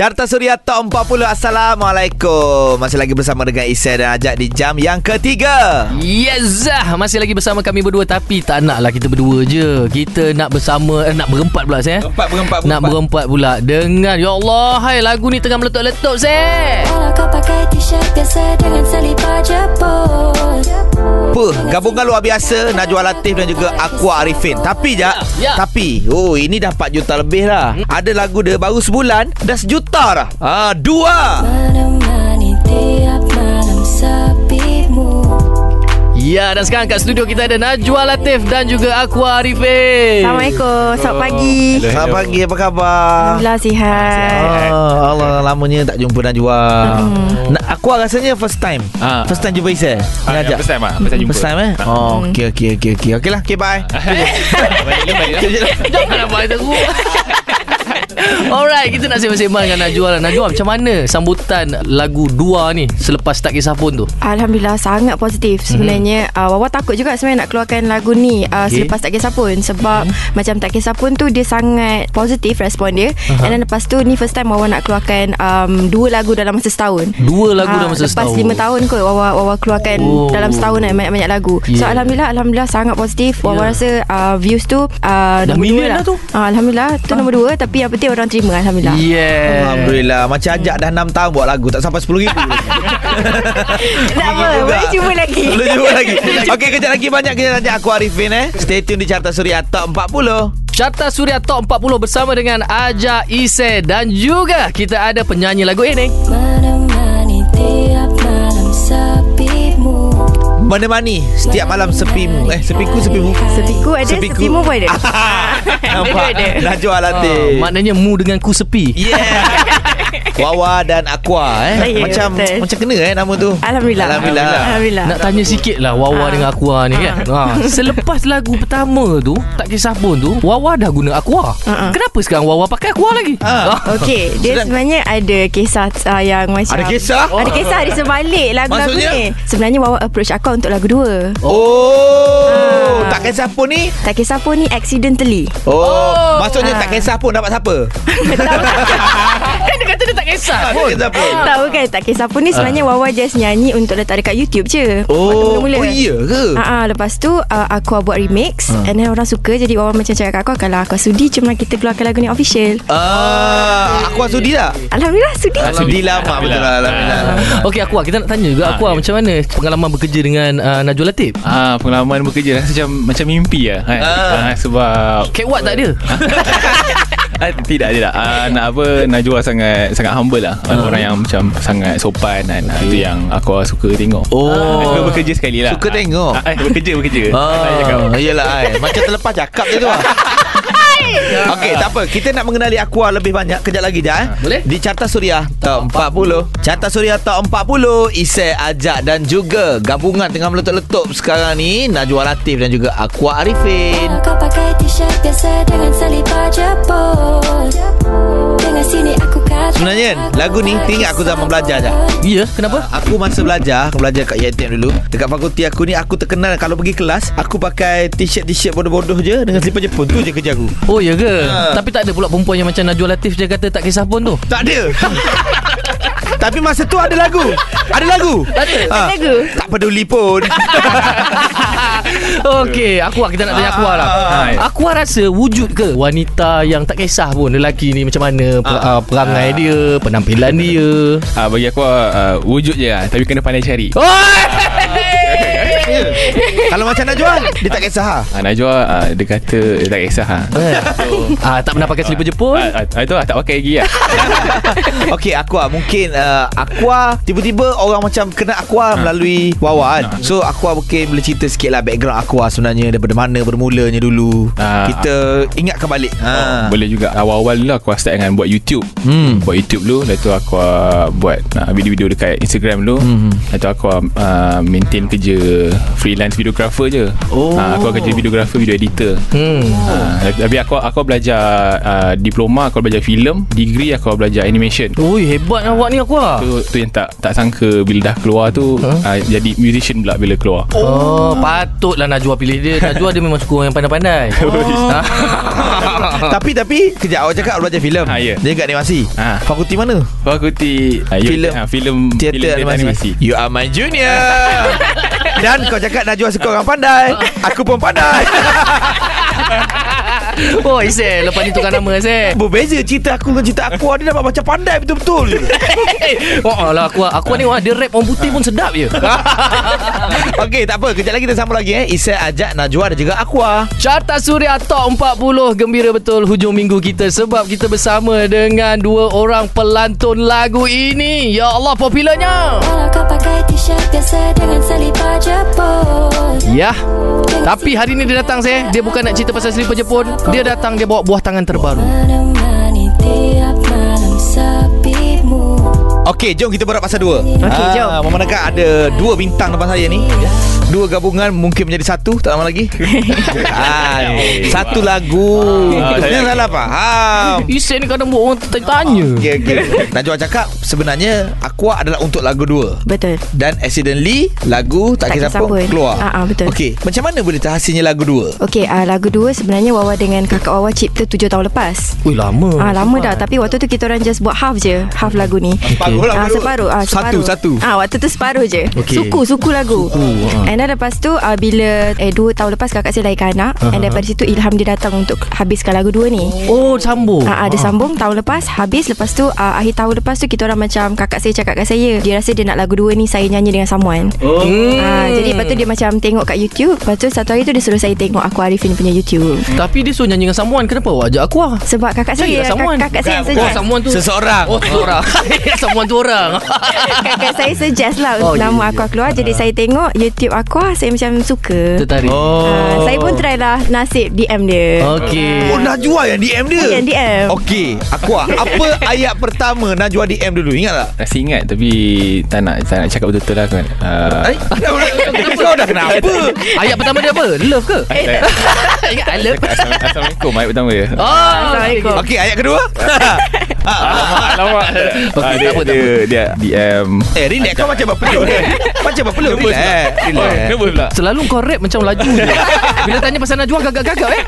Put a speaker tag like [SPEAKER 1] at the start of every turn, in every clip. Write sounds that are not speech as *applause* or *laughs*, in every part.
[SPEAKER 1] Carta Suria Top 40 Assalamualaikum. Masih lagi bersama dengan Isai dan Ajak di jam yang ketiga.
[SPEAKER 2] Yes Masih lagi bersama kami berdua. Tapi tak naklah kita berdua je. Kita nak bersama eh, Nak berempat pula saya
[SPEAKER 1] Empat berempat
[SPEAKER 2] Nak berempat. pula. Dengan Ya Allah Hai lagu ni tengah meletup-letup saya
[SPEAKER 3] Kalau kau pakai t-shirt biasa dengan selipar jeput.
[SPEAKER 1] Apa? Gabungan luar biasa. Najwa Latif dan juga Aqua Arifin. Tapi je
[SPEAKER 2] Ya.
[SPEAKER 1] Tapi Oh ini dah 4 juta lebih lah. Ada lagu dia Baru sebulan. Dah sejuta dah ah, Dua
[SPEAKER 3] Menemani tiap malam sepimu
[SPEAKER 2] Ya dan sekarang kat studio kita ada Najwa Latif Dan juga Aqua Arifin
[SPEAKER 4] Assalamualaikum Selamat pagi
[SPEAKER 1] Selamat pagi Apa khabar?
[SPEAKER 4] Alhamdulillah sihat
[SPEAKER 1] Ah, Allah lamanya tak jumpa Najwa. Hmm. Aqua rasanya first time.
[SPEAKER 5] Ah.
[SPEAKER 1] First time jumpa Isai.
[SPEAKER 5] Ah, ya, first time ah. First time jumpa.
[SPEAKER 1] First time eh? Oh, okey okey okey okey. Okeylah, okey bye. *laughs*
[SPEAKER 5] Balik lah, balik lah.
[SPEAKER 2] Jangan nak buat teruk *laughs* Alright Kita nak sembang-sembang dengan Najwa lah. Najwa macam mana Sambutan lagu Dua ni Selepas Tak Kisah Pun tu?
[SPEAKER 4] Alhamdulillah sangat positif. Sebenarnya uh, Wawa takut juga sebenarnya Nak keluarkan lagu ni uh,
[SPEAKER 1] Okay.
[SPEAKER 4] Selepas Tak Kisah Pun. Sebab Macam Tak Kisah Pun tu Dia sangat positif respon dia. Uh-huh. And then lepas tu Ni first time Wawa nak keluarkan um, Dua lagu dalam masa setahun.
[SPEAKER 2] Dua lagu
[SPEAKER 4] Ah,
[SPEAKER 2] dalam masa
[SPEAKER 4] lepas
[SPEAKER 2] setahun?
[SPEAKER 4] lima tahun kot Wawa, Wawa keluarkan
[SPEAKER 2] Oh.
[SPEAKER 4] Dalam setahun kan Banyak-banyak lagu. So
[SPEAKER 2] Yeah.
[SPEAKER 4] Alhamdulillah Alhamdulillah sangat positif. Wawa
[SPEAKER 2] Yeah.
[SPEAKER 4] rasa uh, Views tu uh,
[SPEAKER 2] Dah
[SPEAKER 4] Nombor
[SPEAKER 2] million
[SPEAKER 4] dua
[SPEAKER 2] dah tu.
[SPEAKER 4] uh, Alhamdulillah Tu nombor dua. Tapi yang penting orang terima Alhamdulillah
[SPEAKER 2] Yeah
[SPEAKER 1] Alhamdulillah. Macam ajak dah 6 tahun buat lagu tak sampai 10 ribu. *laughs*
[SPEAKER 4] Tak apa Boleh cuba lagi
[SPEAKER 1] Boleh cuba lagi. *laughs* Okey, kejap lagi banyak kita ajak Aqua Arifin eh. Stay tune di Carta Suria Top 40.
[SPEAKER 2] Carta Suria Top 40 bersama dengan Aja Ise dan juga kita ada penyanyi lagu ini.
[SPEAKER 3] Menemani
[SPEAKER 1] Menemani setiap malam sepimu. Eh, sepiku sepimu.
[SPEAKER 4] Sepiku ada
[SPEAKER 1] Sepiku.
[SPEAKER 4] Sepimu pun ada *laughs*
[SPEAKER 1] Nampak?
[SPEAKER 4] ada.
[SPEAKER 1] Najwa
[SPEAKER 2] Ah,
[SPEAKER 1] Latif.
[SPEAKER 2] maknanya mu dengan ku sepi.
[SPEAKER 1] Yeah. *laughs* Wawa dan Aqua eh.
[SPEAKER 4] Ya,
[SPEAKER 1] macam
[SPEAKER 4] betul.
[SPEAKER 1] macam kena eh nama tu.
[SPEAKER 4] Alhamdulillah
[SPEAKER 1] Alhamdulillah.
[SPEAKER 4] Alhamdulillah
[SPEAKER 2] Nak tanya sikit lah Wawa
[SPEAKER 4] Ah.
[SPEAKER 2] dengan Aqua ni kan ha. Selepas lagu pertama tu Tak kisah pun tu Wawa dah guna Aqua
[SPEAKER 4] ah.
[SPEAKER 2] Kenapa sekarang Wawa pakai Aqua lagi
[SPEAKER 1] Ah.
[SPEAKER 4] Okey, dia
[SPEAKER 1] Sedang-
[SPEAKER 4] sebenarnya ada kisah uh, yang macam
[SPEAKER 1] Ada kisah?
[SPEAKER 4] Ada kisah di sebalik lagu-lagu
[SPEAKER 1] Maksudnya?
[SPEAKER 4] ni. Sebenarnya Wawa approach aku untuk lagu dua.
[SPEAKER 1] Oh,
[SPEAKER 4] Ah.
[SPEAKER 1] tak kisah pun ni.
[SPEAKER 4] Tak kisah pun ni accidentally.
[SPEAKER 1] Oh, maksudnya
[SPEAKER 4] Ah.
[SPEAKER 1] tak kisah pun dapat siapa? *laughs* *laughs*
[SPEAKER 2] Kan dia tak kisah
[SPEAKER 1] Tak
[SPEAKER 2] pun
[SPEAKER 1] kisah pun.
[SPEAKER 4] Tahu kan tak kisah pun ni sebenarnya Wawa just nyanyi untuk letak dekat YouTube je.
[SPEAKER 1] Oh,
[SPEAKER 4] mula-mula.
[SPEAKER 1] oh iya ke?
[SPEAKER 4] Ah, ah, lepas tu uh, aku buat remix and then orang suka jadi Wawa macam cakap kat aku kalau aku sudi cuma kita keluarkan lagu ni official.
[SPEAKER 1] Ah, aku sudi tak?
[SPEAKER 4] Alhamdulillah sudi.
[SPEAKER 1] Sudi lama betul lah Alhamdulillah.
[SPEAKER 2] Okey Aqua kita nak tanya juga
[SPEAKER 5] Ah, ya.
[SPEAKER 2] macam mana Pengalaman bekerja dengan uh, Najwa Latif
[SPEAKER 5] Ah, pengalaman bekerja rasa *laughs* macam macam mimpi lah kan.
[SPEAKER 1] Ah.
[SPEAKER 5] Ah. sebab
[SPEAKER 2] Catwalk tak ada *laughs*
[SPEAKER 5] ah, tidak tidak. Ah, nak apa Najwa sangat sangat humble lah.
[SPEAKER 1] Ah.
[SPEAKER 5] Orang yang macam sangat sopan dan ah, itu yang aku suka tengok.
[SPEAKER 1] Oh.
[SPEAKER 5] Suka bekerja sekali lah.
[SPEAKER 1] Suka tengok?
[SPEAKER 5] Ah, bekerja bekerja. Cakap.
[SPEAKER 1] Ah, iyalah ai. Macam terlepas cakap je tu lah. *laughs* Okey, tak apa. Kita nak mengenali Aqua lebih banyak kejap lagi dah eh.
[SPEAKER 2] Boleh.
[SPEAKER 1] Di Carta Suria Top 40. Carta Suria Top 40 Isai Ajak dan juga gabungan tengah meletup-letup sekarang ni Najwa Latif dan juga Aqua Arifin.
[SPEAKER 3] Kau pakai t-shirt biasa dengan selipar jeput Dengan sini aku kata
[SPEAKER 1] Sebenarnya lagu ni teringat aku zaman belajar je.
[SPEAKER 2] Ya kenapa
[SPEAKER 1] Aku masa belajar Aku belajar kat YTM dulu Dekat fakulti aku ni Aku terkenal Kalau pergi kelas Aku pakai t-shirt-t-shirt bodoh-bodoh je Dengan selipar Jepun Tu je kerja aku
[SPEAKER 2] Oh ya ke?
[SPEAKER 1] Ha.
[SPEAKER 2] Tapi tak ada pula perempuan yang macam Najwa Latif Dia kata tak kisah pun tu.
[SPEAKER 1] Tak ada. *laughs* Tapi masa tu ada lagu. Ada lagu.
[SPEAKER 2] Ada?
[SPEAKER 1] Ha,
[SPEAKER 4] lagu?
[SPEAKER 1] Tak peduli pun. *laughs*
[SPEAKER 2] Okey, Aqua kita nak tanya Aqua lah.
[SPEAKER 5] Hai.
[SPEAKER 2] Aqua rasa wujud ke wanita yang tak kisah pun lelaki ni macam mana? Per, uh, perangai dia, penampilan dia.
[SPEAKER 5] Ah, bagi aku ah, wujud je lah. Tapi kena pandai cari.
[SPEAKER 2] Oi! *laughs* *laughs*
[SPEAKER 1] Kalau macam Najwa Dia tak kisah ha?
[SPEAKER 5] ah, Najwa ah, Dia kata Dia tak kisah ha. *laughs*
[SPEAKER 2] ah, tak pernah pakai selipar Jepun.
[SPEAKER 5] Ah, ah, itu lah tak pakai lagi lah *laughs*
[SPEAKER 1] Okey Aqua Mungkin uh, Aqua Tiba-tiba orang macam Kenal Aqua Melalui Wawa kan So Aqua mungkin Boleh cerita sikit lah Background Aqua sebenarnya Daripada mana bermulanya dulu
[SPEAKER 5] Ah.
[SPEAKER 1] Kita Ingatkan balik ha.
[SPEAKER 5] Boleh juga Awal-awal dulu aku start dengan buat YouTube
[SPEAKER 1] Hmm.
[SPEAKER 5] Buat YouTube dulu Lepas tu aku uh, buat uh, video-video dekat Instagram dulu hmm. Lepas tu aku uh, maintain kerja freelance videographer je.
[SPEAKER 1] Oh.
[SPEAKER 5] Ah, aku akan jadi videographer, video editor.
[SPEAKER 2] Hmm.
[SPEAKER 5] Ah, tapi aku aku belajar uh, diploma, aku belajar filem, degree aku belajar animation.
[SPEAKER 2] Ui hebat awak ni aku ah.
[SPEAKER 5] Tu tu yang tak tak sangka bila dah keluar tu
[SPEAKER 2] Huh?
[SPEAKER 5] uh, jadi musician pula bila keluar.
[SPEAKER 2] Oh, patutlah Najwa pilih dia. *laughs* Najwa dia memang suka orang yang pandai-pandai. *laughs* Oh. *laughs*
[SPEAKER 1] Tapi tapi Kejap awak cakap awak belajar filem
[SPEAKER 5] Ah, ya.
[SPEAKER 1] Dia kat animasi
[SPEAKER 5] Ah.
[SPEAKER 1] Fakulti mana?
[SPEAKER 5] Fakulti uh,
[SPEAKER 1] Filem.
[SPEAKER 5] uh, filem
[SPEAKER 1] Teater
[SPEAKER 5] filem
[SPEAKER 1] animasi.
[SPEAKER 5] animasi.
[SPEAKER 1] You are my junior Dan kau cakap Najwa suka orang pandai. *laughs* Aku pun pandai *laughs* *laughs*
[SPEAKER 2] oh, Isel. Lepas ni tukar nama, Isel.
[SPEAKER 1] Berbeza cerita aku dengan cerita aku Dia dapat macam pandai betul-betul. *laughs*
[SPEAKER 2] Oh, alah, aku aku ni wah, dia rap orang putih pun sedap je. *laughs*
[SPEAKER 1] Okey tak apa. Kejap lagi kita sambung lagi eh. Isai ajak Najwa dan juga Aqua
[SPEAKER 2] Carta Suria Top 40 Gembira betul hujung minggu kita Sebab kita bersama dengan dua orang pelantun lagu ini. Ya Allah popularnya.
[SPEAKER 3] Walau kau pakai t-shirt biasa dengan selipar jepun
[SPEAKER 2] Ya Tapi hari ni dia datang saya. Dia bukan nak cerita pasal selipar Jepun. Dia datang dia bawa buah tangan terbaru
[SPEAKER 1] Okey jom kita berat pasal dua.
[SPEAKER 4] Okey, jom.
[SPEAKER 1] Memandangkan ada dua bintang depan saya ni? Dua gabungan mungkin menjadi satu? Tak lama lagi? *laughs* Ah, Satu lagu.
[SPEAKER 5] Ah,
[SPEAKER 1] Ini salah faham. *laughs*
[SPEAKER 2] Isel ni kadang buat orang tanya-tanya
[SPEAKER 1] Okey okey. Najwa cakap Sebenarnya Aqua adalah untuk lagu dua.
[SPEAKER 4] Betul.
[SPEAKER 1] Dan accidentally Lagu Tak,
[SPEAKER 4] Tak
[SPEAKER 1] Kisah
[SPEAKER 4] Kisah
[SPEAKER 1] Pun
[SPEAKER 4] Pun.
[SPEAKER 1] keluar.
[SPEAKER 4] Ah, ah, betul.
[SPEAKER 1] Okey Macam mana boleh terhasilnya lagu dua?
[SPEAKER 4] Okey, uh, lagu dua sebenarnya Wawa dengan kakak Wawa cipta tujuh tahun lepas.
[SPEAKER 2] Ui lama.
[SPEAKER 4] Ah lama dah. Tapi waktu tu kita orang just buat half je, half lagu ni.
[SPEAKER 1] Separuh lah
[SPEAKER 4] Ah separuh, ah
[SPEAKER 1] Satu
[SPEAKER 4] separuh.
[SPEAKER 1] satu
[SPEAKER 4] Ah waktu tu separuh je.
[SPEAKER 2] Okey.
[SPEAKER 4] Suku suku lagu.
[SPEAKER 2] Suku, ah.
[SPEAKER 4] And then lepas tu ah, bila eh dua tahun lepas kakak saya lahirkan anak
[SPEAKER 2] Ah,
[SPEAKER 4] and daripada situ ilham dia datang untuk habiskan lagu dua ni.
[SPEAKER 2] Oh sambung
[SPEAKER 4] Ah, ada sambung tahun lepas habis lepas tu ah, akhir tahun lepas tu kita orang macam kakak saya cakap kat saya dia rasa dia nak lagu dua ni saya nyanyi dengan someone.
[SPEAKER 2] oh.
[SPEAKER 4] Ah, jadi lepas tu dia macam tengok kat YouTube Lepas tu satu hari tu dia suruh saya tengok Aku Arifin punya YouTube
[SPEAKER 2] Tapi dia suruh nyanyi dengan someone Kenapa awak ajak aku lah
[SPEAKER 4] Sebab kakak saya. Kakak, kakak saya yang
[SPEAKER 2] Oh
[SPEAKER 4] suggest
[SPEAKER 2] someone tu
[SPEAKER 1] Seseorang
[SPEAKER 2] Oh seorang *laughs* *laughs* Someone tu orang. *laughs*
[SPEAKER 4] Kakak saya suggest lah
[SPEAKER 2] Oh,
[SPEAKER 4] Nama
[SPEAKER 2] ya.
[SPEAKER 4] Aqua keluar. Jadi saya tengok YouTube Aqua Saya macam suka.
[SPEAKER 2] Tertarik.
[SPEAKER 1] Oh.
[SPEAKER 4] Ah, Saya pun try lah Nasib DM dia.
[SPEAKER 2] Okey.
[SPEAKER 1] Oh Najwa yang DM dia?
[SPEAKER 4] Yang DM
[SPEAKER 1] Okey Aqua Apa *laughs* ayat pertama Najwa DM dulu? Ingat tak?
[SPEAKER 5] Masih ingat tapi tak nak tak nak cakap betul-betul lah kan. Uh,
[SPEAKER 1] Eh, kau dah kenapa?
[SPEAKER 2] Ayat pertama dia apa? Love ke? *laughs* Ingat I love.
[SPEAKER 5] Assalamualaikum, ayat pertama dia.
[SPEAKER 2] Oh
[SPEAKER 4] Assalamualaikum.
[SPEAKER 1] Okey, ayat kedua.
[SPEAKER 5] Alamak.
[SPEAKER 2] Okey,
[SPEAKER 5] Ah,
[SPEAKER 2] tak
[SPEAKER 5] dia,
[SPEAKER 2] apa,
[SPEAKER 5] dia, dia DM.
[SPEAKER 1] eh, relax kau macam berpeluh ni. Macam berpeluh. Relax.
[SPEAKER 5] pula. Oh,
[SPEAKER 1] Relax.
[SPEAKER 5] pula.
[SPEAKER 2] Selalu kau rap macam laju je Bila tanya pasal Najwa gagap-gagap eh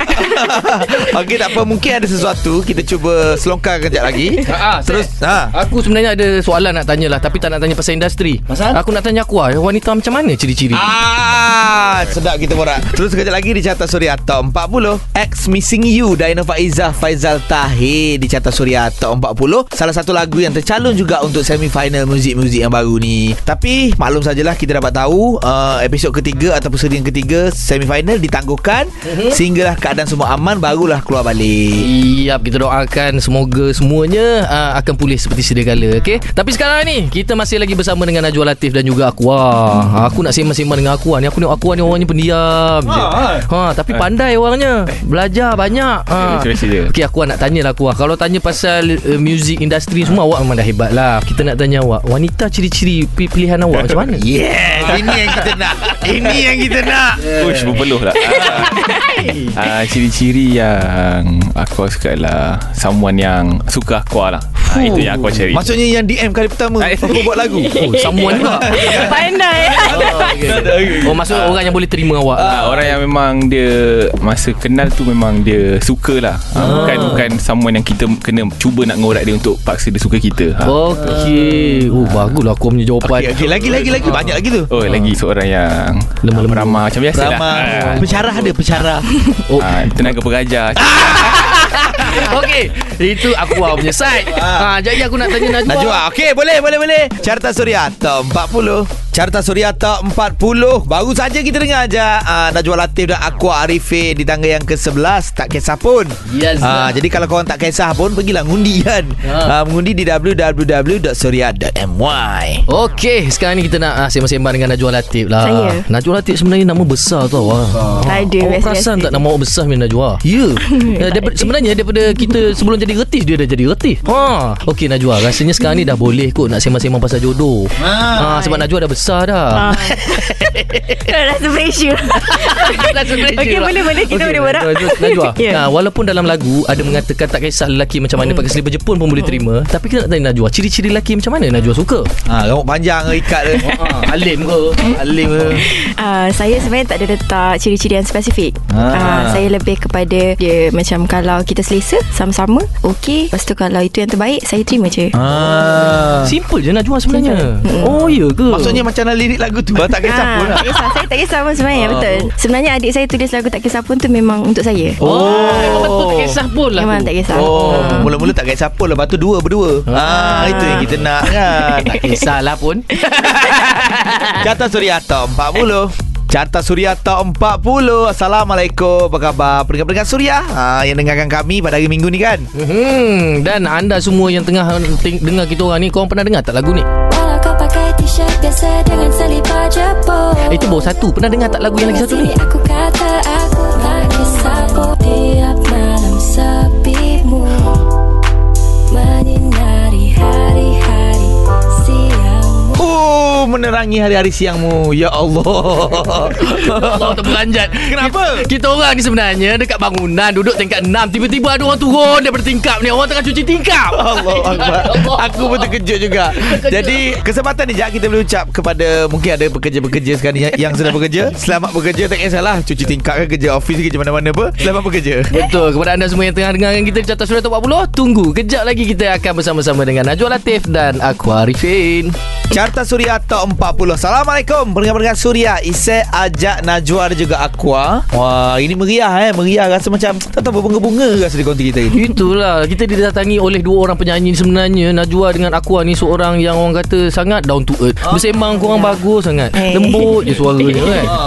[SPEAKER 2] *laughs*
[SPEAKER 1] Okey, tak apa. Mungkin ada sesuatu. Kita cuba selongkar kejap lagi.
[SPEAKER 2] Ah,
[SPEAKER 1] Terus, ha.
[SPEAKER 2] Aku sebenarnya ada soalan nak tanya lah Tapi tak nak tanya pasal industri
[SPEAKER 1] Pasal?
[SPEAKER 2] Aku nak tanya aku lah Wanita macam mana ciri-ciri
[SPEAKER 1] Ah, sedap kita borak. Terus kejap lagi di Carta Suria Top 40. X Missing You Dina Faizah Faizal Tahir di Carta Suria Top 40. Salah satu lagu yang tercalon juga untuk semi-final muzik-muzik yang baru ni. Tapi maklum sajalah kita dapat tahu uh, episod ketiga ataupun seri yang ketiga semi-final ditangguhkan uh-huh. sehinggalah keadaan semua aman barulah keluar balik.
[SPEAKER 2] Yap, kita doakan semoga semuanya uh, akan pulih seperti sedia kala, okey? Tapi sekarang ni kita masih lagi bersama dengan Najwa Latif dan juga Aqua. Hmm. Aku nak sembang-sembang dengan Aqua ni. Aku ni Aqua ni orangnya pendiam je. Ha, tapi pandai orangnya. Belajar banyak. Ha. Okey, aku nak tanya lah Aqua. Kalau tanya pasal uh, music industry semua awak memang dah hebat lah. Kita nak tanya awak, wanita ciri-ciri pi- pilihan awak macam mana? *laughs*
[SPEAKER 1] Yes, ini yang kita nak. Ini yang kita nak.
[SPEAKER 5] Ush, berpeluh lah. *laughs* Ah, ciri-ciri yang aku suka lah someone yang suka aku lah. Ah, itu yang aku cari.
[SPEAKER 1] Maksudnya yang DM kali pertama
[SPEAKER 5] Ah,
[SPEAKER 1] Aku buat lagu *laughs*
[SPEAKER 2] Oh, someone juga. *laughs*
[SPEAKER 4] Pandai
[SPEAKER 2] Oh, okay. oh maksud orang yang boleh terima awak.
[SPEAKER 5] Ah, orang yang memang dia masa kenal tu memang dia suka lah. Ah. Bukan bukan someone yang kita kena cuba nak ngorak dia untuk paksa dia suka kita. Ha. Oh.
[SPEAKER 2] Okey. Oh baguslah aku punya jawapan.
[SPEAKER 1] Okey, okay, lagi lagi lagi banyak lagi tu.
[SPEAKER 5] oh lagi seorang yang
[SPEAKER 2] Lemah-lemah.
[SPEAKER 5] ramah macam biasa lah.
[SPEAKER 1] Ramah
[SPEAKER 5] Ah.
[SPEAKER 1] Pensyarah ada pensyarah
[SPEAKER 2] Oh.
[SPEAKER 5] Ah, tenaga pengajar. *laughs* *laughs*
[SPEAKER 2] Okey, itu aku awak punya side. Ha, jadi aku nak tanya Najwa.
[SPEAKER 1] Najwa Okey boleh boleh boleh Carta Suria Top 40 Carta Suria Top 40 Baru saja kita dengar je uh, Najwa Latif dan Aqua Arifin Di tangga yang ke-11 Tak kisah pun
[SPEAKER 2] Yes.
[SPEAKER 1] uh, Jadi kalau korang tak kisah pun Pergilah ngundi kan
[SPEAKER 2] Ha.
[SPEAKER 1] uh, Mengundi di www.suria.my
[SPEAKER 2] Okey, sekarang ni kita nak uh, sembang-sembang dengan Najwa Latif lah.
[SPEAKER 4] Saya.
[SPEAKER 2] Najwa Latif sebenarnya nama besar tau. Ah.
[SPEAKER 4] Tak ada biasa-biasa
[SPEAKER 2] perasan tak nama awak besar Min Najwa? Ya. *laughs* Yeah. daripada, sebenarnya daripada kita sebelum jadi retif dia dah jadi retif. Ha. Okey Najwa, rasanya sekarang ni dah boleh kot nak sembang-sembang pasal jodoh. Ha. sebab Najwa dah besar kisah dah
[SPEAKER 4] Ah. Rasa pressure Okey boleh boleh Kita boleh borak
[SPEAKER 2] Najwa, Najwa. Nah, walaupun dalam lagu ada mengatakan tak kisah lelaki macam mana pakai selipar Jepun pun boleh terima. Tapi kita nak tanya Najwa, ciri-ciri lelaki macam mana Najwa suka?
[SPEAKER 1] Ha, rambut panjang ke ikat ke?
[SPEAKER 2] Ah, alim ke? *laughs*
[SPEAKER 1] Alim ke?
[SPEAKER 4] Uh, saya sebenarnya tak ada letak ciri-ciri yang spesifik.
[SPEAKER 1] Ah.
[SPEAKER 4] Uh, saya lebih kepada dia macam kalau kita selesa sama-sama, okey. Lepas tu kalau itu yang terbaik, saya terima je.
[SPEAKER 1] Ah.
[SPEAKER 2] Simple je Najwa sebenarnya. Oh, ya ke?
[SPEAKER 1] Maksudnya macam nak lirik lagu tu. Tak kisah
[SPEAKER 4] Ah,
[SPEAKER 1] pun lah.
[SPEAKER 4] tak kisah. Saya tak kisah pun sebenarnya
[SPEAKER 1] Ah.
[SPEAKER 4] Betul. Sebenarnya adik saya tulis lagu Tak Kisah pun tu Memang untuk saya.
[SPEAKER 2] Oh, memang betul tak kisah pun lah.
[SPEAKER 4] Memang tak kisah.
[SPEAKER 1] Oh,
[SPEAKER 4] Ah.
[SPEAKER 1] mula-mula tak kisah pun Lepas tu dua berdua. Ah, Itu yang kita nak kan.
[SPEAKER 2] Tak kisahlah pun.
[SPEAKER 1] Carta Suryata 40 Carta Suryata 40 Assalamualaikum. Apa khabar? Peringkat-peringkat Suria? Ha, Yang dengarkan kami pada hari minggu ni kan?
[SPEAKER 2] Hmm, dan anda semua yang tengah ting- dengar kita orang ni, korang pernah dengar tak lagu ni?
[SPEAKER 3] Walau kau pakai t-shirt biasa dengan selipar jepun
[SPEAKER 2] Itu baru satu. Pernah dengar tak lagu yang lagi satu ni?
[SPEAKER 3] Aku kata aku
[SPEAKER 1] Menerangi hari-hari siangmu. Ya Allah.
[SPEAKER 2] Allah terperanjat
[SPEAKER 1] Kenapa?
[SPEAKER 2] kita, kita orang ni sebenarnya Dekat bangunan Duduk tingkat 6 Tiba-tiba ada orang turun Daripada tingkap ni. Orang tengah cuci tingkap.
[SPEAKER 1] Allah Akbar. *laughs* Aku pun terkejut juga. *laughs* Jadi kesempatan ni Jad Kita boleh ucap kepada Mungkin ada pekerja-pekerja sekarang yang, yang sedang bekerja. Selamat bekerja Tak kisahlah. Cuci tingkap ke Kerja office ke Kerja mana-mana apa. Selamat bekerja.
[SPEAKER 2] Betul. Kepada anda semua yang tengah dengarkan kita Di Carta Surat 40 Tunggu. Kejap lagi kita akan bersama-sama Dengan Najwa Latif Dan aku Arifin
[SPEAKER 1] Carta Suria Top 40 Assalamualaikum. Pendengar-pendengar Suria Isai ajak Najwa dan juga Aqua. Wah ini meriah eh. Meriah rasa macam Tak tahu berbunga-bunga Rasa di konti kita ini.
[SPEAKER 2] Itulah. Kita didatangi oleh dua orang penyanyi sebenarnya. Najwa dengan Aqua ni Seorang yang orang kata Sangat down to earth. Bersembang korang bagus sangat.
[SPEAKER 4] Eh.
[SPEAKER 2] Lembut je suaranya *laughs* kan? Ha.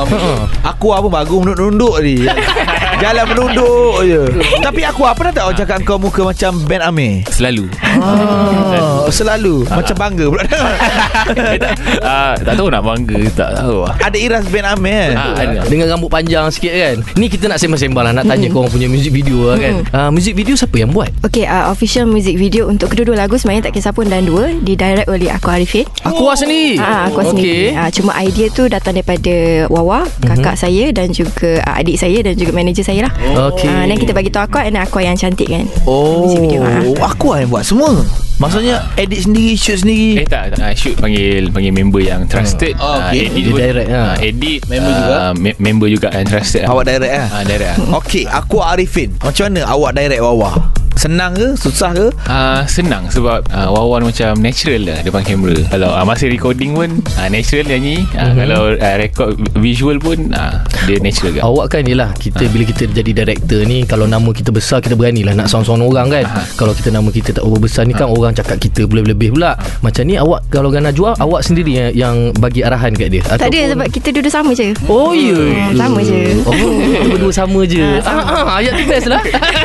[SPEAKER 1] Aqua pun bagus Menunduk-nunduk ni *laughs* Jalan menunduk je. Tapi Aqua Pernah tak orang cakap kau muka macam Ben Amir?
[SPEAKER 5] Selalu.
[SPEAKER 1] Ah, Selalu. Macam bangga pula.
[SPEAKER 5] Eh, *laughs* tak, ah, tak tahu nak bangga Tak tahu.
[SPEAKER 1] Ada iras Ben Amir
[SPEAKER 5] ah, ada.
[SPEAKER 2] Dengan rambut panjang sikit kan? Ni kita nak sembang-sembang lah Nak tanya korang punya music video lah kan? Uh, Music video siapa yang buat?
[SPEAKER 4] Okay uh, Official music video Untuk kedua-dua lagu Sebenarnya tak kisah pun Dan dua Didirect oleh aku Arifin.
[SPEAKER 2] Aku oh. sendiri
[SPEAKER 4] Ah, aku sendiri. Ah, cuma idea tu datang daripada Wawa, kakak saya dan juga ah, adik saya dan juga manager saya lah.
[SPEAKER 2] Okey.
[SPEAKER 4] Ah, dan kita bagi tahu aku dan aku yang cantik kan.
[SPEAKER 1] Oh
[SPEAKER 4] Music video, ah.
[SPEAKER 1] Aqua yang buat semua Maksudnya edit sendiri Shoot sendiri
[SPEAKER 5] Eh tak, tak ah, shoot panggil panggil member yang trusted.
[SPEAKER 1] Oh,
[SPEAKER 5] Ah,
[SPEAKER 1] okay.
[SPEAKER 5] edit
[SPEAKER 2] Dia
[SPEAKER 5] pun,
[SPEAKER 2] direct, ah.
[SPEAKER 5] ah, edit
[SPEAKER 1] Member
[SPEAKER 5] ah,
[SPEAKER 1] juga?
[SPEAKER 5] me- member juga yang trusted.
[SPEAKER 1] Awak direct lah
[SPEAKER 5] Ah, direct. ah.
[SPEAKER 1] Okey, aku Arifin. Macam mana awak direct Wawa? Senang ke? Susah ke?
[SPEAKER 5] Ah senang sebab ah, Wawan macam natural lah depan kamera. Kalau ah, masa recording pun ah, natural nyanyi. Ah,
[SPEAKER 2] Mhm.
[SPEAKER 5] Kalau ah, record visual pun ah, dia natural ke.
[SPEAKER 2] Awak kan ni lah Kita bila kita jadi director ni Kalau nama kita besar Kita berani lah Nak sound-sound orang kan Kalau kita nama kita tak berapa besar ni kan Orang cakap kita lebih-lebih pula Macam ni awak Kalau Gana jual Awak sendiri yang, yang bagi arahan kat dia
[SPEAKER 4] Tak ada sebab kita duduk sama je.
[SPEAKER 2] Oh ya
[SPEAKER 4] Hmm, sama je.
[SPEAKER 2] Oh kita berdua sama je
[SPEAKER 4] Ah,
[SPEAKER 2] ah, ah, Ayat tu best lah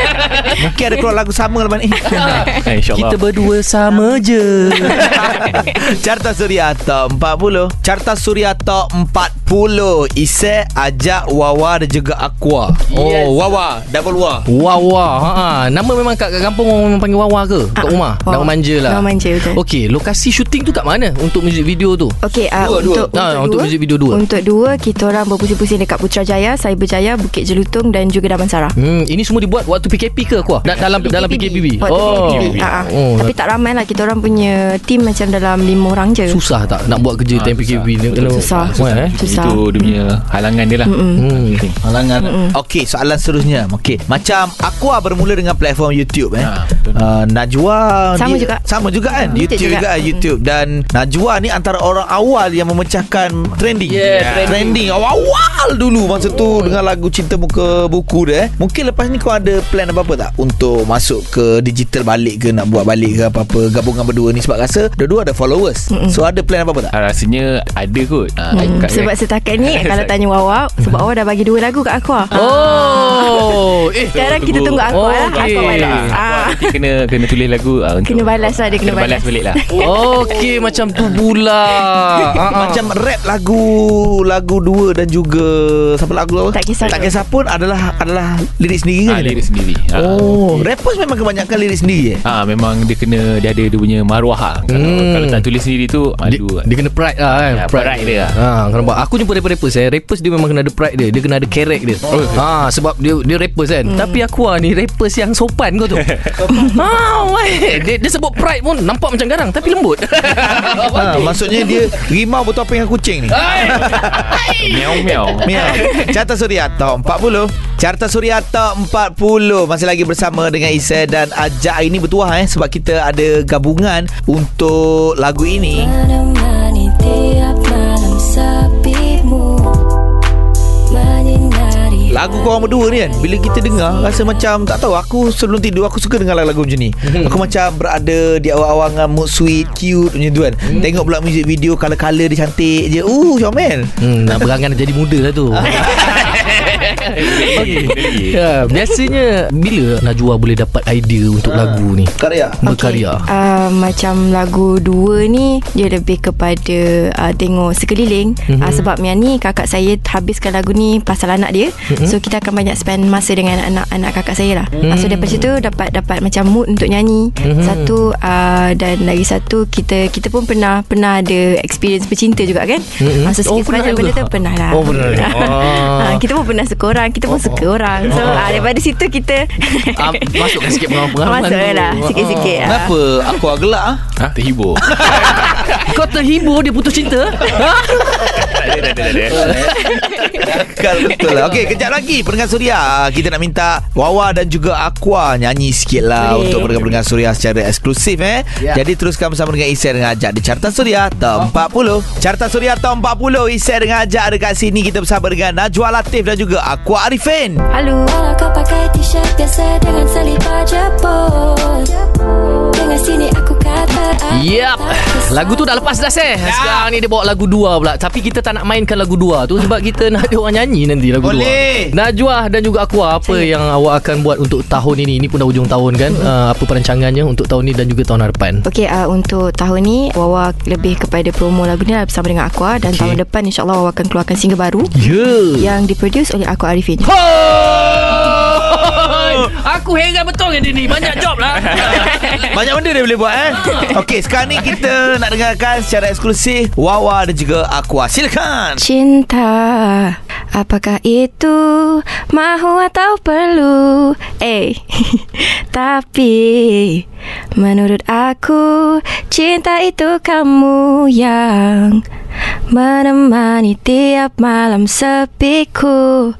[SPEAKER 2] *laughs*
[SPEAKER 1] Mungkin ada keluar lagu sama lepas ni.
[SPEAKER 5] Ah, InsyaAllah.
[SPEAKER 2] Kita berdua sama je *laughs*
[SPEAKER 1] Carta Suria Top 40 Carta Suria Top 40 Ise ajak Wawa dan juga Aqua Oh
[SPEAKER 2] Yes.
[SPEAKER 1] Wawa Double Wa
[SPEAKER 2] Wawa ha, ha. Nama memang kat, kat kampung Orang memang panggil Wawa ke? Kat
[SPEAKER 4] Ah,
[SPEAKER 2] rumah
[SPEAKER 4] Wawa.
[SPEAKER 2] Nama manja lah
[SPEAKER 4] Nama manja, betul.
[SPEAKER 2] Okey Lokasi syuting tu kat mana Untuk music video tu
[SPEAKER 4] Okey, uh,
[SPEAKER 1] Dua, dua.
[SPEAKER 4] untuk
[SPEAKER 2] Ah, untuk
[SPEAKER 4] dua,
[SPEAKER 2] music video dua.
[SPEAKER 4] Untuk dua kita orang berpusing-pusing dekat Putrajaya, Cyberjaya, Bukit Jelutong dan juga Damansara.
[SPEAKER 2] Hmm, ini semua dibuat waktu PKP ke aku? Da- dalam dalam PKPB.
[SPEAKER 4] Waktu
[SPEAKER 2] Oh.
[SPEAKER 4] PKPB. Ah, ah.
[SPEAKER 2] Oh.
[SPEAKER 4] Tapi tak ramai lah Kita orang punya Team macam dalam lima orang je
[SPEAKER 2] susah tak nak buat kerja
[SPEAKER 5] Ah,
[SPEAKER 2] time PKP ni?
[SPEAKER 5] susah.
[SPEAKER 4] Susah.
[SPEAKER 2] Eh?
[SPEAKER 4] Susah.
[SPEAKER 5] Itu dia punya halangan dia lah.
[SPEAKER 2] Hmm.
[SPEAKER 1] Halangan Okey soalan seterusnya Okey Macam Aqua bermula dengan platform YouTube eh
[SPEAKER 5] Ha,
[SPEAKER 1] uh, Najwa
[SPEAKER 4] Sama juga.
[SPEAKER 1] Sama juga kan
[SPEAKER 4] Hmm,
[SPEAKER 1] YouTube juga,
[SPEAKER 4] juga.
[SPEAKER 1] YouTube Dan Najwa ni antara orang awal Yang memecahkan trending
[SPEAKER 2] Yeah,
[SPEAKER 1] Trending Awal-awal dulu Masa tu Dengan lagu Cinta Muka Buku dia eh Mungkin lepas ni kau ada plan apa-apa tak Untuk masuk ke digital balik ke Nak buat balik ke apa-apa Gabungan berdua ni Sebab rasa Dua-dua ada followers So ada plan apa-apa tak
[SPEAKER 5] Ah, rasanya ada kot. Ah,
[SPEAKER 4] Hmm,
[SPEAKER 5] kat-
[SPEAKER 4] sebab setakat ni *laughs* kalau tanya Wawa sebab Wawa dah bagi dua lagu kat aku.
[SPEAKER 2] Oh, eh
[SPEAKER 4] Sekarang kita tunggu aku
[SPEAKER 2] Oh,
[SPEAKER 4] lah.
[SPEAKER 2] okey.
[SPEAKER 4] Aku balas.
[SPEAKER 5] Ah,
[SPEAKER 4] Ah.
[SPEAKER 5] nanti kena kena tulis lagu ah, untuk
[SPEAKER 4] Kena balas lah dia kena,
[SPEAKER 5] kena balas balik lah. *laughs*
[SPEAKER 2] Okey macam tu pula. Ah, *laughs* ah.
[SPEAKER 1] Macam rap lagu Lagu dua Dan juga Siapa lagu apa?
[SPEAKER 4] Tak Kisah
[SPEAKER 1] Tak
[SPEAKER 4] Pun.
[SPEAKER 1] kisah pun adalah Adalah lirik sendiri kan
[SPEAKER 5] Ah, lirik sendiri. Ah,
[SPEAKER 1] Oh Rapper compose memang kebanyakan lirik sendiri eh?
[SPEAKER 5] Ah memang dia kena dia ada dia punya maruah lah. Kalau
[SPEAKER 2] Hmm.
[SPEAKER 5] kalau tak tulis sendiri tu
[SPEAKER 2] dia,
[SPEAKER 5] malu.
[SPEAKER 2] dia kena pride lah kan
[SPEAKER 5] Ya, pride dia lah.
[SPEAKER 2] ha, kena buat. Aku jumpa rapper-rappers eh Rappers dia memang kena ada pride dia Dia kena ada character dia
[SPEAKER 5] Oh.
[SPEAKER 2] ha, Sebab dia dia rappers kan Tapi aku lah ni Rappers yang sopan kau tu *laughs* ha, weh. dia, dia sebut pride pun Nampak macam garang Tapi lembut *laughs*
[SPEAKER 1] Ha, maksudnya dia rimau bertopeng dengan kucing ni.
[SPEAKER 5] Meow meow.
[SPEAKER 1] Miau. Carta Suria Top 40 Carta Suria Top 40 Masih lagi bersama dengan Isa dan Ajak Hari ni bertuah eh Sebab kita ada gabungan Untuk lagu ini.
[SPEAKER 3] Menemani tiap malam sepimu Menyinari
[SPEAKER 1] Lagu korang berdua ni kan Bila kita dengar Rasa macam Tak tahu Aku sebelum tidur Aku suka dengar lagu-lagu macam ni. Aku macam berada Di awal-awal mood sweet Cute macam tu kan. Tengok pula music video Color-color dia cantik je. Uh comel
[SPEAKER 2] hmm, Nak berangan jadi muda lah tu *laughs* ya, Biasanya Bila Najwa boleh dapat idea Untuk lagu ni
[SPEAKER 1] Karya
[SPEAKER 2] Berkarya
[SPEAKER 4] Uh, macam lagu dua ni dia lebih kepada uh, tengok sekeliling mm-hmm. uh, sebab yang ni kakak saya habiskan lagu ni pasal anak dia mm-hmm. so kita akan banyak spend masa dengan anak-anak kakak saya lah mm-hmm. uh, so daripada situ dapat dapat macam mood untuk nyanyi mm-hmm. satu uh, dan lagi satu kita kita pun pernah pernah ada experience bercinta juga kan mm-hmm. uh, so
[SPEAKER 2] Oh, pernah
[SPEAKER 4] benda tu pernah lah
[SPEAKER 2] Oh, pernah. *laughs* Oh.
[SPEAKER 4] uh, kita pun pernah suka orang. Kita pun suka orang. So uh, daripada situ kita
[SPEAKER 2] Ah, Masukkan sikit pengalaman-pengalaman *laughs*
[SPEAKER 4] Masuk
[SPEAKER 2] tu.
[SPEAKER 4] lah sikit-sikit ah.
[SPEAKER 1] Kenapa aku agak gelak ah?
[SPEAKER 5] Ha? Terhibur. *laughs*
[SPEAKER 2] Kau terhibur dia putus cinta? *laughs*
[SPEAKER 5] Tak ada tak ada tak ada.
[SPEAKER 1] Akal betul lah. Okey kejap lagi Pendengar Suria. Kita nak minta Wawa dan juga Aqua Nyanyi sikit lah
[SPEAKER 4] Boleh.
[SPEAKER 1] Untuk pendengar-pendengar Suria Secara eksklusif eh.
[SPEAKER 2] Ya.
[SPEAKER 1] Jadi teruskan bersama dengan Isai dengan Ajak Di Carta Suria Top 40 Carta Suria Top 40 Isai dengan Ajak Dekat sini. Kita bersama dengan Najwa Latif Dan juga Aqua Arifin.
[SPEAKER 4] Halo
[SPEAKER 3] Walau kau pakai t-shirt biasa dengan selipar jeput Dengan sini aku kata aku
[SPEAKER 2] Yap
[SPEAKER 3] tak kisah.
[SPEAKER 2] Lagu tu dah lepas dah seh Sekarang ni dia bawa lagu dua pula Tapi kita tak nak mainkan lagu dua tu Sebab kita nak ada orang nyanyi nanti lagu
[SPEAKER 1] Boleh.
[SPEAKER 2] dua Najwa dan juga Aqua Apa
[SPEAKER 4] Saya.
[SPEAKER 2] yang awak akan buat untuk tahun ini Ini pun dah hujung tahun kan uh, Apa perancangannya untuk tahun ni dan juga tahun hadapan
[SPEAKER 4] Okey uh, untuk tahun ni Wawa lebih kepada promo lagu ni lah bersama dengan Aqua dan
[SPEAKER 2] Okey.
[SPEAKER 4] tahun depan insyaallah Wawa akan keluarkan single baru
[SPEAKER 2] Ya yeah.
[SPEAKER 4] yang diproduce oleh Aqua Arifin.
[SPEAKER 2] Aku heran betul dengan dia ni. Banyak job lah. *laughs*
[SPEAKER 1] Banyak benda dia boleh buat eh? Okey sekarang ni kita Nak dengarkan secara eksklusif Wawa dan juga Aqua Silakan
[SPEAKER 4] Cinta Apakah itu Mahu atau perlu? Eh *laughs* Tapi Menurut aku Cinta itu kamu yang Menemani tiap malam sepiku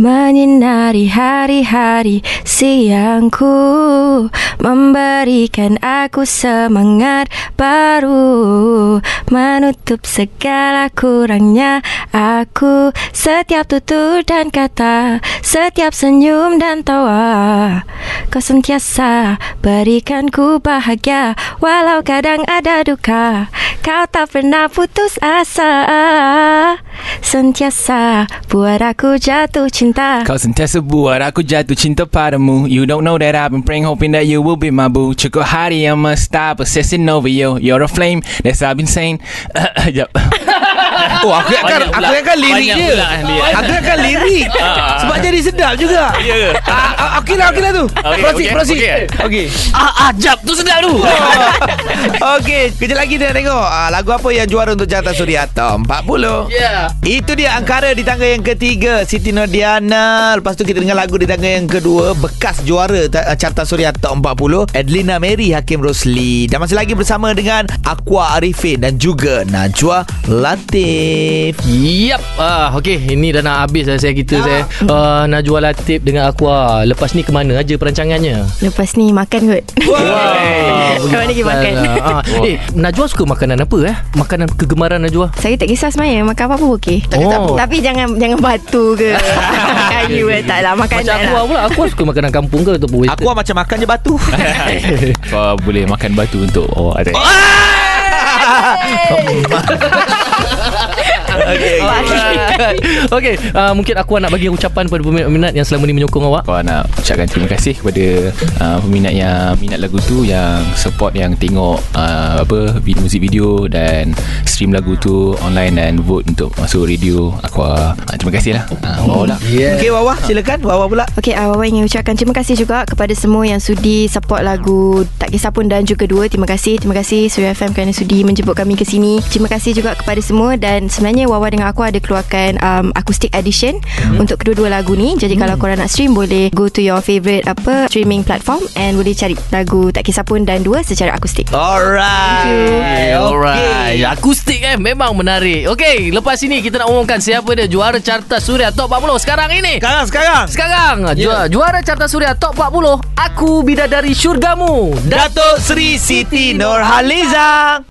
[SPEAKER 4] Menyinari hari-hari siangku Memberikan aku semangat baru Menutup segala kurangnya aku. Setiap tutur dan kata Setiap senyum dan tawa Kau sentiasa berikan ku bahagia Walau kadang ada duka. Kau tak pernah putus asa Sentiasa buat aku jatuh cinta.
[SPEAKER 5] Kau sentiasa buat aku jatuh cinta padamu. You don't know that I've been praying hoping that you will be my boo. Cukup hari yang must stop obsessing over you. You're a flame, that's I've been saying. *laughs* Sekejap *laughs*
[SPEAKER 1] Oh aku ingatkan. Aku ingatkan lirik
[SPEAKER 5] Banyak
[SPEAKER 1] dia.
[SPEAKER 5] pula dia.
[SPEAKER 1] Aku ingatkan *laughs* lirik. Sebab jadi sedap juga.
[SPEAKER 5] Ya. Ke?
[SPEAKER 1] Ah, ah, Okey lah okey lah tu. Proceed
[SPEAKER 5] okey,
[SPEAKER 1] proceed.
[SPEAKER 5] Okey.
[SPEAKER 2] Ah, ah, jap. Tu sedap tu.
[SPEAKER 1] Okey Kejap lagi kita nak tengok. Ah, Lagu apa yang juara untuk Carta Suria Top 40
[SPEAKER 2] Ya.
[SPEAKER 1] Itu dia Angkara di tangga yang ketiga Siti Nordiana Lepas tu kita dengar lagu di tangga yang kedua Bekas juara ta- Carta Suria Top 40 Adlina Mary Hakim Rosli. Dan masih lagi bersama dengan Aqua Arifin Dan juga Najwa Latif.
[SPEAKER 2] Yap. Ah, Okay Ini dah nak habis dah saya kita saya. Uh, Najwa Latif dengan Aqua. Lepas ni ke mana aja perancangannya?
[SPEAKER 4] Lepas ni makan kot.
[SPEAKER 2] Wow
[SPEAKER 4] Kau lagi makan.
[SPEAKER 2] Ah, *laughs* Eh Najwa suka makanan apa eh? Makanan kegemaran Najwa
[SPEAKER 4] Saya tak kisah sebenarnya Makan apa pun okey.
[SPEAKER 2] Tak apa.
[SPEAKER 4] Tapi jangan Jangan batu ke? *laughs* Kayu ke Tak lah Makanan
[SPEAKER 2] Macam Aqua
[SPEAKER 4] lah.
[SPEAKER 2] pula Aqua suka makanan kampung ke Ataupun western
[SPEAKER 1] Aqua macam makan je batu. *laughs*
[SPEAKER 5] Kau boleh makan batu untuk Oh ada *laughs*
[SPEAKER 1] Okay, okay.
[SPEAKER 2] Alright. *laughs* Okay, uh, mungkin aku nak bagi ucapan kepada peminat-peminat yang selama ni menyokong awak.
[SPEAKER 5] Aku nak ucapkan terima kasih kepada uh, peminat yang minat lagu tu yang support yang tengok uh, apa vid- muzik video dan stream lagu tu online dan vote untuk masuk radio aku uh, terima kasih lah uh, wow lah
[SPEAKER 2] Yeah.
[SPEAKER 1] Okey Wawa silakan Wawa pula
[SPEAKER 4] Okey, uh, Wawa ingin ucapkan terima kasih juga kepada semua yang sudi support lagu Tak Kisah Pun dan juga dua. Terima kasih. Terima kasih Surya FM kerana sudi menjemput kami ke sini. Terima kasih juga kepada semua dan sebenarnya Wawa dengan aku ada keluarkan um, acoustic edition hmm. untuk kedua-dua lagu ni. Jadi hmm. kalau korang nak stream boleh go to your favourite apa streaming platform and boleh cari lagu Tak Kisah Pun dan dua secara akustik.
[SPEAKER 1] Alright.
[SPEAKER 2] Alright. Akustik eh Memang menarik. Okay Lepas ini kita nak umumkan Siapa dia juara carta suria Top 40 Sekarang ini.
[SPEAKER 1] Sekarang sekarang.
[SPEAKER 2] Sekarang. Yeah. Juara carta suria Top 40 Aku Bidadari Syurgamu.
[SPEAKER 1] Datuk Sri Siti Nurhaliza